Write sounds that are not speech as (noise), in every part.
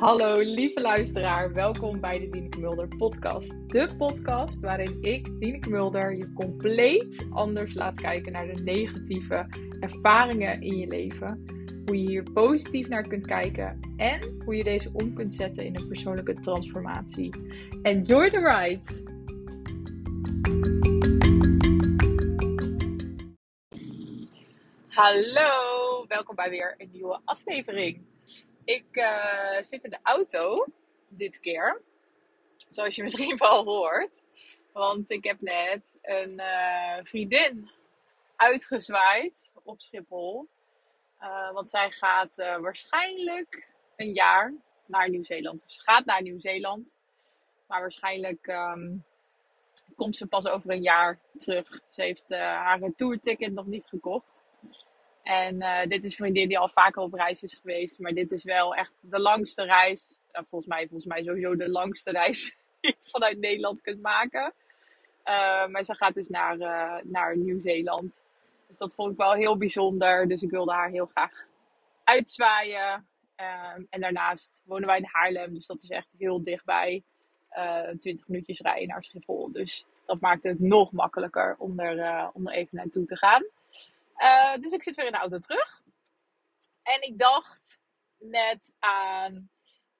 Hallo lieve luisteraar, welkom bij de Dieneke Mulder podcast. De podcast waarin ik, Dieneke Mulder, je compleet anders laat kijken naar de negatieve ervaringen in je leven. Hoe je hier positief naar kunt kijken en hoe je deze om kunt zetten in een persoonlijke transformatie. Enjoy the ride! Hallo, welkom bij weer een nieuwe aflevering. Ik uh, zit in de auto dit keer, zoals je (laughs) misschien wel hoort. Want ik heb net een uh, vriendin uitgezwaaid op Schiphol. Uh, want zij gaat waarschijnlijk een jaar naar Nieuw-Zeeland. Dus ze gaat naar Nieuw-Zeeland. Maar waarschijnlijk um, komt ze pas over een jaar terug. Ze heeft haar retourticket nog niet gekocht. En uh, dit is vriendin die al vaker op reis is geweest. Maar dit is wel echt de langste reis. Volgens, mij, volgens mij sowieso de langste reis (laughs) die je vanuit Nederland kunt maken. Uh, maar ze gaat dus naar, naar Nieuw-Zeeland. Dus dat vond ik wel heel bijzonder. Dus ik wilde haar heel graag uitzwaaien. Ehm, en daarnaast wonen wij in Haarlem. Dus dat is echt heel dichtbij. 20 minuutjes rijden naar Schiphol. Dus dat maakt het nog makkelijker om er, om er even naartoe te gaan. Uh, dus ik zit weer in de auto terug. En ik dacht net aan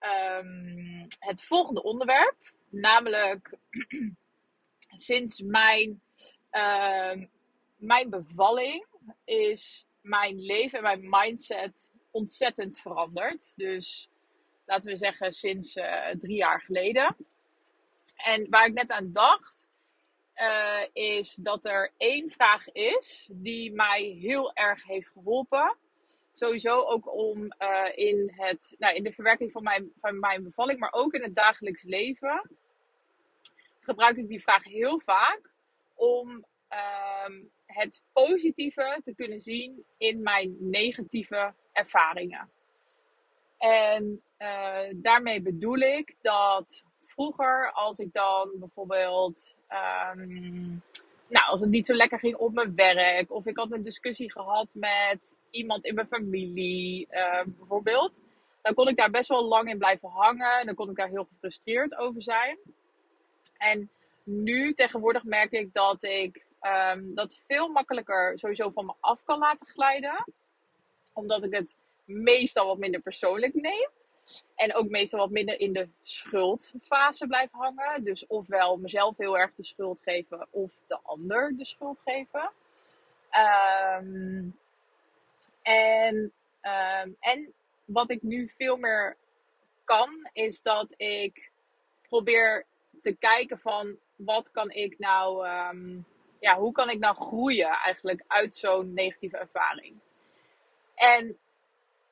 um, het volgende onderwerp. Namelijk (clears throat) sinds mijn, uh, mijn bevalling is mijn leven en mijn mindset ontzettend veranderd. Dus laten we zeggen sinds uh, drie jaar geleden. En waar ik net aan dacht, uh, is dat er één vraag is die mij heel erg heeft geholpen. Sowieso ook om uh, in, het, nou, in de verwerking van mijn, van mijn bevalling, maar ook in het dagelijks leven, gebruik ik die vraag heel vaak om uh, het positieve te kunnen zien in mijn negatieve ervaringen. En uh, daarmee bedoel ik dat vroeger, als ik dan bijvoorbeeld. Um, nou, als het niet zo lekker ging op mijn werk. Of ik had een discussie gehad met iemand in mijn familie, uh, bijvoorbeeld. Dan kon ik daar best wel lang in blijven hangen. Dan kon ik daar heel gefrustreerd over zijn. En nu tegenwoordig merk ik dat ik um, dat veel makkelijker sowieso van me af kan laten glijden. Omdat ik het meestal wat minder persoonlijk neem. En ook meestal wat minder in de schuldfase blijven hangen. Dus ofwel mezelf heel erg de schuld geven of de ander de schuld geven. Um, en, um, en wat ik nu veel meer kan, is dat ik probeer te kijken van wat kan ik nou, um, ja, hoe kan ik nou groeien eigenlijk uit zo'n negatieve ervaring. En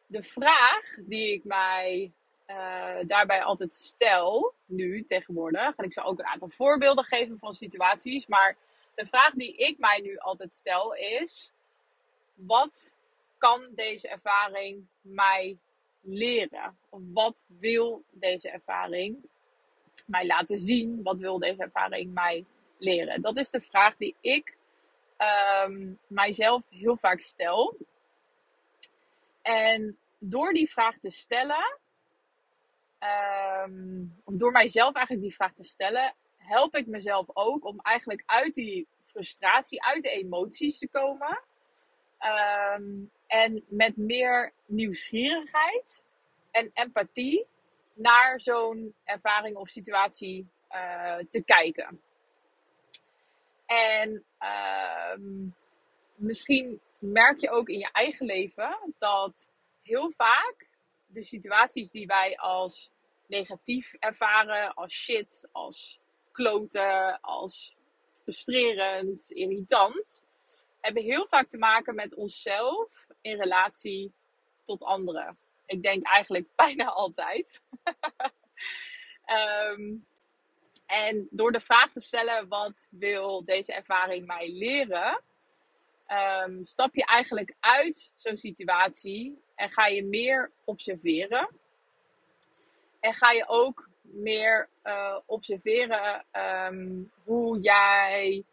de vraag die ik mij uh, daarbij altijd stel, nu tegenwoordig, en ik zal ook een aantal voorbeelden geven van situaties, maar de vraag die ik mij nu altijd stel is: wat kan deze ervaring mij leren? Of wat wil deze ervaring mij laten zien? Wat wil deze ervaring mij leren? Dat is de vraag die ik um, mijzelf heel vaak stel. En door die vraag te stellen, um, of door mijzelf eigenlijk die vraag te stellen, help ik mezelf ook om eigenlijk uit die frustratie, uit de emoties te komen. Um, en met meer nieuwsgierigheid en empathie naar zo'n ervaring of situatie uh, te kijken. En um, misschien merk je ook in je eigen leven dat heel vaak de situaties die wij als negatief ervaren, als shit, als kloten, als frustrerend, irritant, hebben heel vaak te maken met onszelf in relatie tot anderen. Ik denk eigenlijk (laughs) bijna altijd. um, (laughs) en door de vraag te stellen: wat wil deze ervaring mij leren? Um, stap je eigenlijk uit zo'n situatie en ga je meer observeren. En ga je ook meer uh, observeren um, hoe jij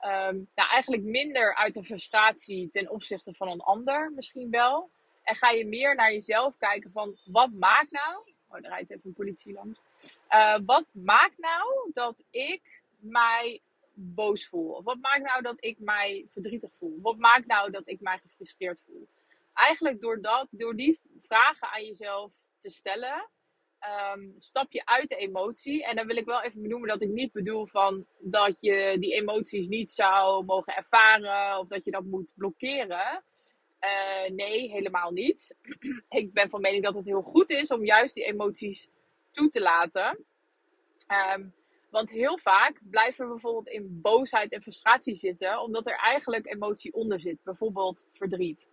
um, nou, eigenlijk minder uit de frustratie ten opzichte van een ander misschien wel. En ga je meer naar jezelf kijken van wat maakt nou, Oh, daar rijdt even een politie langs. Eh, wat maakt nou dat ik mij boos voel? Wat maakt nou dat ik mij verdrietig voel? Wat maakt nou dat ik mij gefrustreerd voel? Eigenlijk door, dat, door die vragen aan jezelf te stellen, ehm, stap je uit de emotie. En dan wil ik wel even benoemen dat ik niet bedoel van dat je die emoties niet zou mogen ervaren of dat je dat moet blokkeren. Uh, nee, helemaal niet. (clears throat) ik ben van mening dat het heel goed is om juist die emoties toe te laten. Um, want heel vaak blijven we bijvoorbeeld in boosheid en frustratie zitten, omdat er eigenlijk emotie onder zit, bijvoorbeeld verdriet.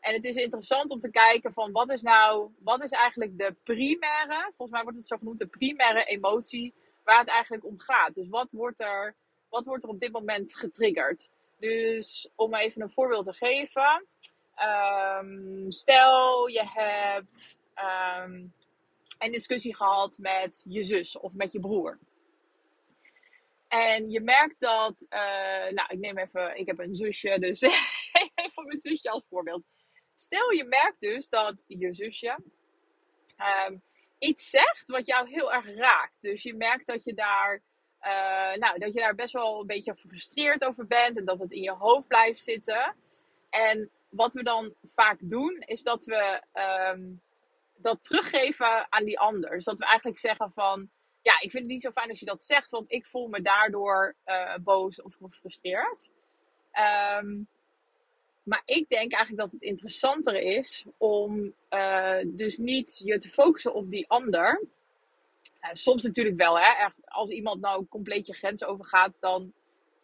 En het is interessant om te kijken van wat is nou, wat is eigenlijk de primaire, volgens mij wordt het zo genoemd, de primaire emotie waar het eigenlijk om gaat. Dus wat wordt er, wat wordt er op dit moment getriggerd? Dus om even een voorbeeld te geven. Um, stel je hebt um, een discussie gehad met je zus of met je broer. En je merkt dat, uh, nou, ik neem even, ik heb een zusje, dus (laughs) even mijn zusje als voorbeeld. Stel je merkt dus dat je zusje um, iets zegt wat jou heel erg raakt. Dus je merkt dat je daar, uh, nou, dat je daar best wel een beetje gefrustreerd over bent en dat het in je hoofd blijft zitten. En wat we dan vaak doen, is dat we um, dat teruggeven aan die ander. Dus dat we eigenlijk zeggen van, ja, ik vind het niet zo fijn als je dat zegt, want ik voel me daardoor uh, boos of gefrustreerd. Um, maar ik denk eigenlijk dat het interessanter is om uh, dus niet je te focussen op die ander. Uh, soms natuurlijk wel, hè. Echt, als iemand nou compleet je grens overgaat, dan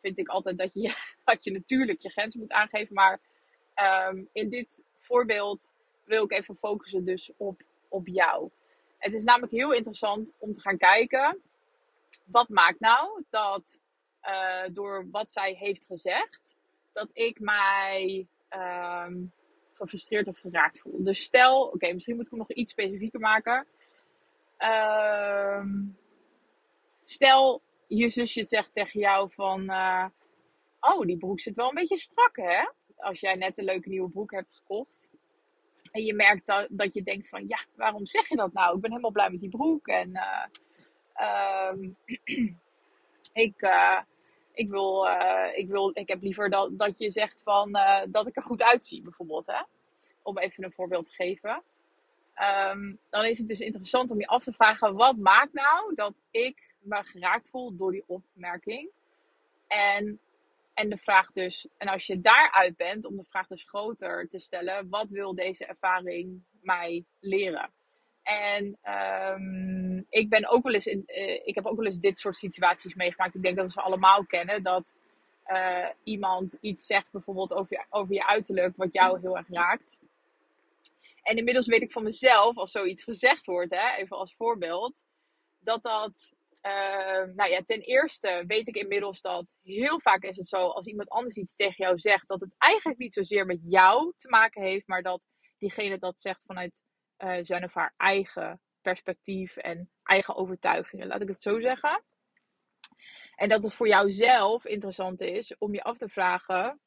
vind ik altijd dat je, (laughs) dat je natuurlijk je grens moet aangeven. Maar um, in dit voorbeeld wil ik even focussen dus op, op jou. Het is namelijk heel interessant om te gaan kijken. Wat maakt nou dat uh, door wat zij heeft gezegd, dat ik mij um, gefrustreerd of geraakt voel. Dus stel, oké, misschien moet ik hem nog iets specifieker maken. Um, stel, je zusje zegt tegen jou van, uh, oh, die broek zit wel een beetje strak, hè? Als jij net een leuke nieuwe broek hebt gekocht. En je merkt dat, dat je denkt van, ja, waarom zeg je dat nou? Ik ben helemaal blij met die broek. En uh, um, (clears throat) ik, uh, ik, wil, uh, ik, wil, ik heb liever dat, dat je zegt van, dat ik er goed uitzie, bijvoorbeeld. Hè? Om even een voorbeeld te geven. Um, dan is het dus interessant om je af te vragen, wat maakt nou dat ik me geraakt voel door die opmerking? En en de vraag dus, en als je daaruit bent, om de vraag dus groter te stellen, wat wil deze ervaring mij leren? En um, ik ben ook wel eens in, uh, ik heb ook wel eens dit soort situaties meegemaakt. Ik denk dat we allemaal kennen dat uh, iemand iets zegt, bijvoorbeeld over je, over je uiterlijk, wat jou heel erg raakt. En inmiddels weet ik van mezelf, als zoiets gezegd wordt, hè, even als voorbeeld, dat dat Uh, nou ja, ten eerste weet ik inmiddels dat heel vaak is het zo als iemand anders iets tegen jou zegt, dat het eigenlijk niet zozeer met jou te maken heeft, maar dat diegene dat zegt vanuit uh, zijn of haar eigen perspectief en eigen overtuigingen, laat ik het zo zeggen. En dat het voor jou zelf interessant is om je af te vragen: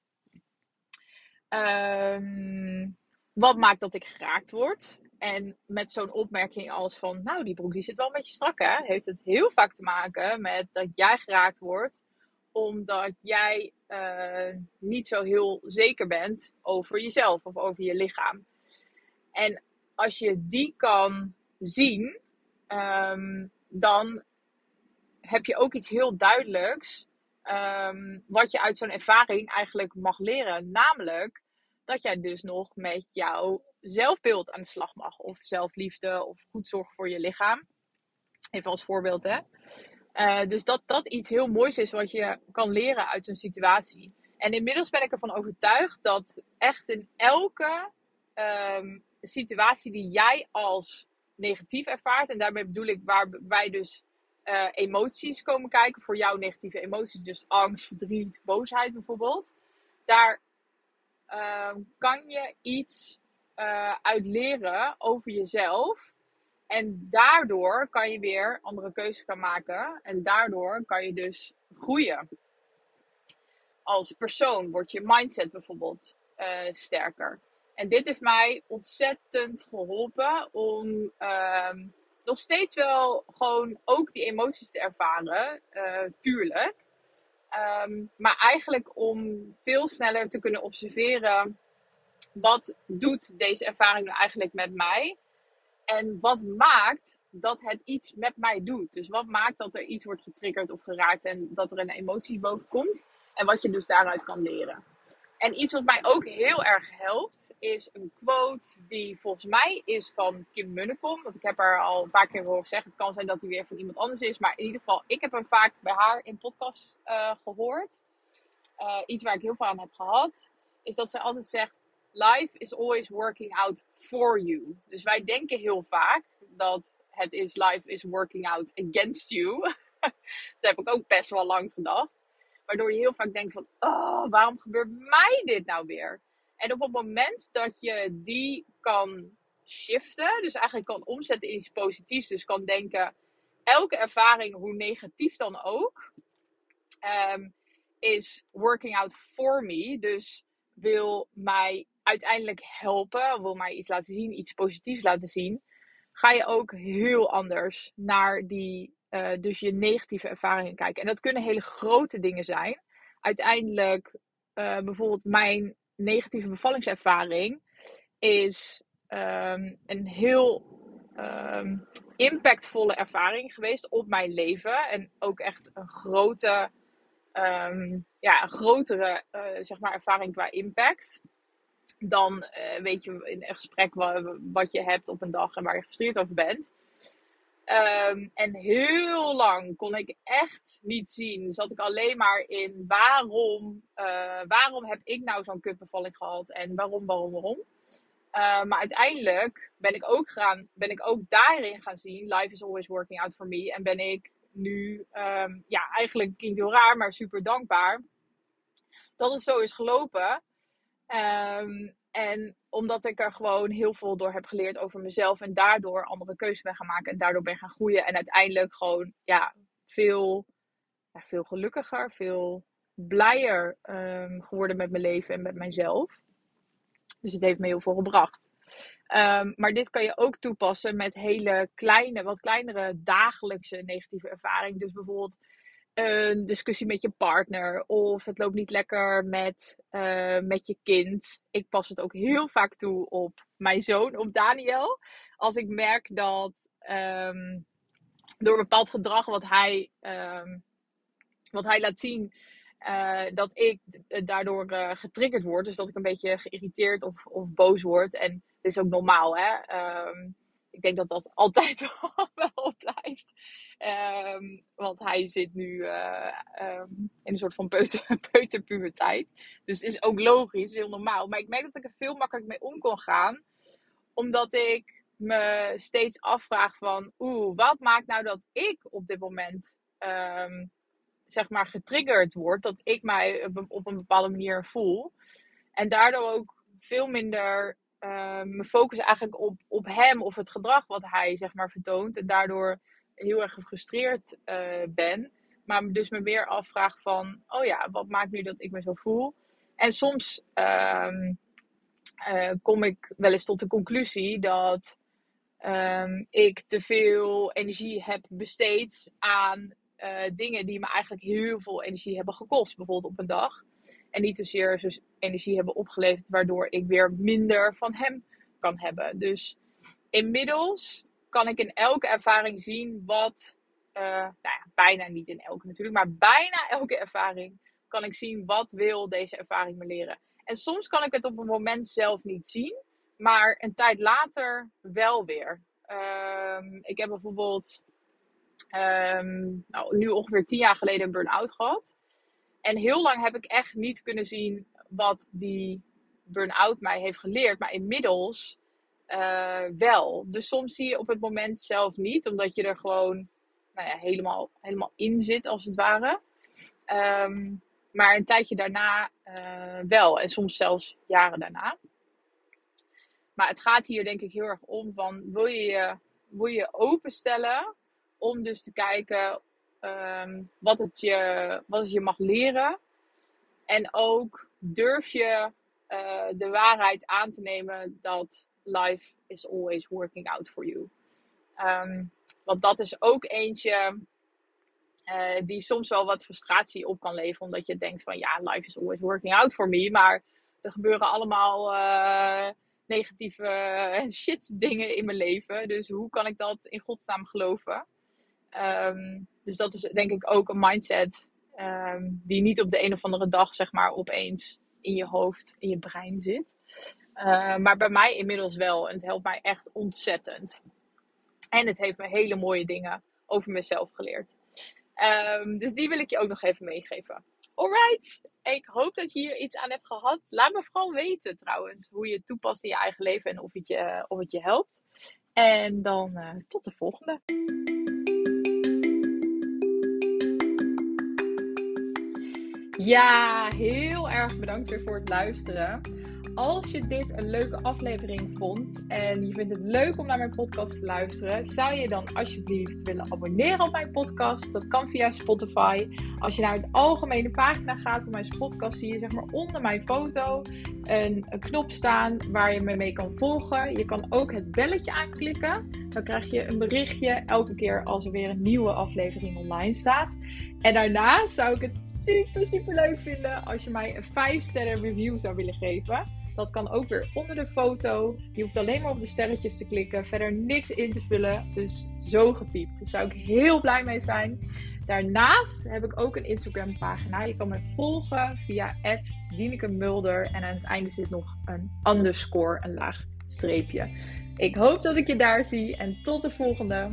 um, wat maakt dat ik geraakt word? En met zo'n opmerking als van, nou, die broek die zit wel een beetje strak, hè? Heeft het heel vaak te maken met dat jij geraakt wordt, omdat jij uh, niet zo heel zeker bent over jezelf of over je lichaam. En als je die kan zien, um, dan heb je ook iets heel duidelijks um, wat je uit zo'n ervaring eigenlijk mag leren. Namelijk dat jij dus nog met jouw zelfbeeld aan de slag mag. Of zelfliefde of goed zorgen voor je lichaam. Even als voorbeeld, hè. Uh, dus dat dat iets heel moois is wat je kan leren uit zo'n situatie. En inmiddels ben ik ervan overtuigd dat echt in elke um, situatie die jij als negatief ervaart, en daarmee bedoel ik waarbij dus uh, emoties komen kijken, voor jou negatieve emoties, dus angst, verdriet, boosheid bijvoorbeeld, daar uh, kan je iets uh, uit leren over jezelf. En daardoor kan je weer andere keuzes gaan maken. En daardoor kan je dus groeien. Als persoon wordt je mindset bijvoorbeeld uh, sterker. En dit heeft mij ontzettend geholpen om uh, nog steeds wel gewoon ook die emoties te ervaren, uh, tuurlijk. Ehm, maar eigenlijk om veel sneller te kunnen observeren wat doet deze ervaring nou eigenlijk met mij? En wat maakt dat het iets met mij doet? Dus wat maakt dat er iets wordt getriggerd of geraakt en dat er een emotie boven komt? En wat je dus daaruit kan leren. En iets wat mij ook heel erg helpt, is een quote die volgens mij is van Kim Munnekom. Want ik heb haar al een paar keer horen zeggen. Het kan zijn dat hij weer van iemand anders is. Maar in ieder geval, ik heb hem vaak bij haar in podcast uh, gehoord. Uh, iets waar ik heel veel aan heb gehad. Is dat ze altijd zegt, life is always working out for you. Dus wij denken heel vaak dat het is life is working out against you. (laughs) dat heb ik ook best wel lang gedacht. Waardoor je heel vaak denkt van, oh, waarom gebeurt mij dit nou weer? En op het moment dat je die kan shiften, dus eigenlijk kan omzetten in iets positiefs, dus kan denken, elke ervaring, hoe negatief dan ook, um, is working out for me. Dus wil mij uiteindelijk helpen, wil mij iets laten zien, iets positiefs laten zien, ga je ook heel anders naar die uh, dus je negatieve ervaringen kijken. En dat kunnen hele grote dingen zijn. Uiteindelijk, uh, bijvoorbeeld mijn negatieve bevallingservaring is um, een heel um, impactvolle ervaring geweest op mijn leven. En ook echt een grote, um, ja, grotere uh, zeg maar ervaring qua impact. Dan weet je in een gesprek wat, je hebt op een dag en waar je gefrustreerd over bent. Um, en heel lang kon ik echt niet zien. Zat ik alleen maar in waarom, uh, waarom heb ik nou zo'n kutbevalling gehad? En waarom, waarom, waarom? Uh, maar uiteindelijk ben ik, ook gaan, ben ik ook daarin gaan zien. Life is always working out for me. En ben ik nu, um, ja, eigenlijk klinkt heel raar, maar super dankbaar. Dat het zo is gelopen. Um, en omdat ik er gewoon heel veel door heb geleerd over mezelf. En daardoor andere keuzes ben gaan maken. En daardoor ben gaan groeien. En uiteindelijk gewoon ja, veel, ja, veel gelukkiger, veel blijer um, geworden met mijn leven en met mijzelf. Dus het heeft me heel veel gebracht. Um, maar dit kan je ook toepassen met hele kleine, wat kleinere dagelijkse negatieve ervaringen. Dus bijvoorbeeld een discussie met je partner of het loopt niet lekker met, uh, met je kind. Ik pas het ook heel vaak toe op mijn zoon, op Daniel. Als ik merk dat um, door bepaald gedrag wat hij, um, wat hij laat zien, uh, dat ik daardoor uh, getriggerd word. Dus dat ik een beetje geïrriteerd of, of boos word. En dat is ook normaal, hè. Um, ik denk dat dat (laughs) altijd wel blijft. Um, want hij zit nu uh, um, in een soort van peuter, (laughs) peuterpuberteit. Dus het is ook logisch, heel normaal. Maar ik merk dat ik er veel makkelijker mee om kon gaan. Omdat ik me steeds afvraag van... Oeh, wat maakt nou dat ik op dit moment... Um, zeg maar getriggerd word. Dat ik mij op een bepaalde manier voel. En daardoor ook veel minder uh, mijn focus eigenlijk op, op hem of het gedrag wat hij zeg maar vertoont. En daardoor heel erg gefrustreerd uh, ben. Maar dus me meer afvraag van, oh ja, wat maakt nu dat ik me zo voel? En soms uh, uh, kom ik wel eens tot de conclusie dat um, ik te veel energie heb besteed aan dingen die me eigenlijk heel veel energie hebben gekost, bijvoorbeeld op een dag. En niet zozeer dus energie hebben opgeleverd, waardoor ik weer minder van hem kan hebben. Dus inmiddels kan ik in elke ervaring zien wat, uh, nou ja, bijna niet in elke natuurlijk, maar bijna elke ervaring kan ik zien wat wil deze ervaring me leren. En soms kan ik het op een moment zelf niet zien, maar een tijd later wel weer. Um, ik heb bijvoorbeeld um, nou, nu ongeveer tien jaar geleden een burn-out gehad. En heel lang heb ik echt niet kunnen zien wat die burn-out mij heeft geleerd. Maar inmiddels uh, wel. Dus soms zie je op het moment zelf niet, omdat je er gewoon nou ja, helemaal, helemaal in zit, als het ware. Um, maar een tijdje daarna uh, wel. En soms zelfs jaren daarna. Maar het gaat hier denk ik heel erg om van, wil je je, wil je openstellen om dus te kijken um, wat, het je, wat je mag leren. En ook durf je uh, de waarheid aan te nemen dat life is always working out for you. Ehm, want dat is ook eentje uh, die soms wel wat frustratie op kan leveren. Omdat je denkt van ja, life is always working out for me. Maar er gebeuren allemaal uh, negatieve shit dingen in mijn leven. Dus hoe kan ik dat in godsnaam geloven? Um, dus dat is denk ik ook een mindset um, die niet op de een of andere dag zeg maar opeens in je hoofd, in je brein zit. Uh, maar bij mij inmiddels wel. En het helpt mij echt ontzettend. En het heeft me hele mooie dingen over mezelf geleerd. Dus die wil ik je ook nog even meegeven. Alright, ik hoop dat je hier iets aan hebt gehad. Laat me vooral weten trouwens hoe je het toepast in je eigen leven en of het je, of het je helpt. En dan uh, tot de volgende. Ja, heel erg bedankt weer voor het luisteren. Als je dit een leuke aflevering vond en je vindt het leuk om naar mijn podcast te luisteren, zou je dan alsjeblieft willen abonneren op mijn podcast? Dat kan via Spotify. Als je naar de algemene pagina gaat van mijn podcast, zie je zeg maar onder mijn foto een, knop staan waar je me mee kan volgen. Je kan ook het belletje aanklikken. Dan krijg je een berichtje elke keer als er weer een nieuwe aflevering online staat. En daarna zou ik het super, super leuk vinden als je mij een 5 sterren review zou willen geven. Dat kan ook weer onder de foto. Je hoeft alleen maar op de sterretjes te klikken. Verder niks in te vullen. Dus zo gepiept. Daar zou ik heel blij mee zijn. Daarnaast heb ik ook een Instagram pagina. Je kan me volgen via Dieneke Mulder. En aan het einde zit nog een underscore, een laag streepje. Ik hoop dat ik je daar zie. En tot de volgende.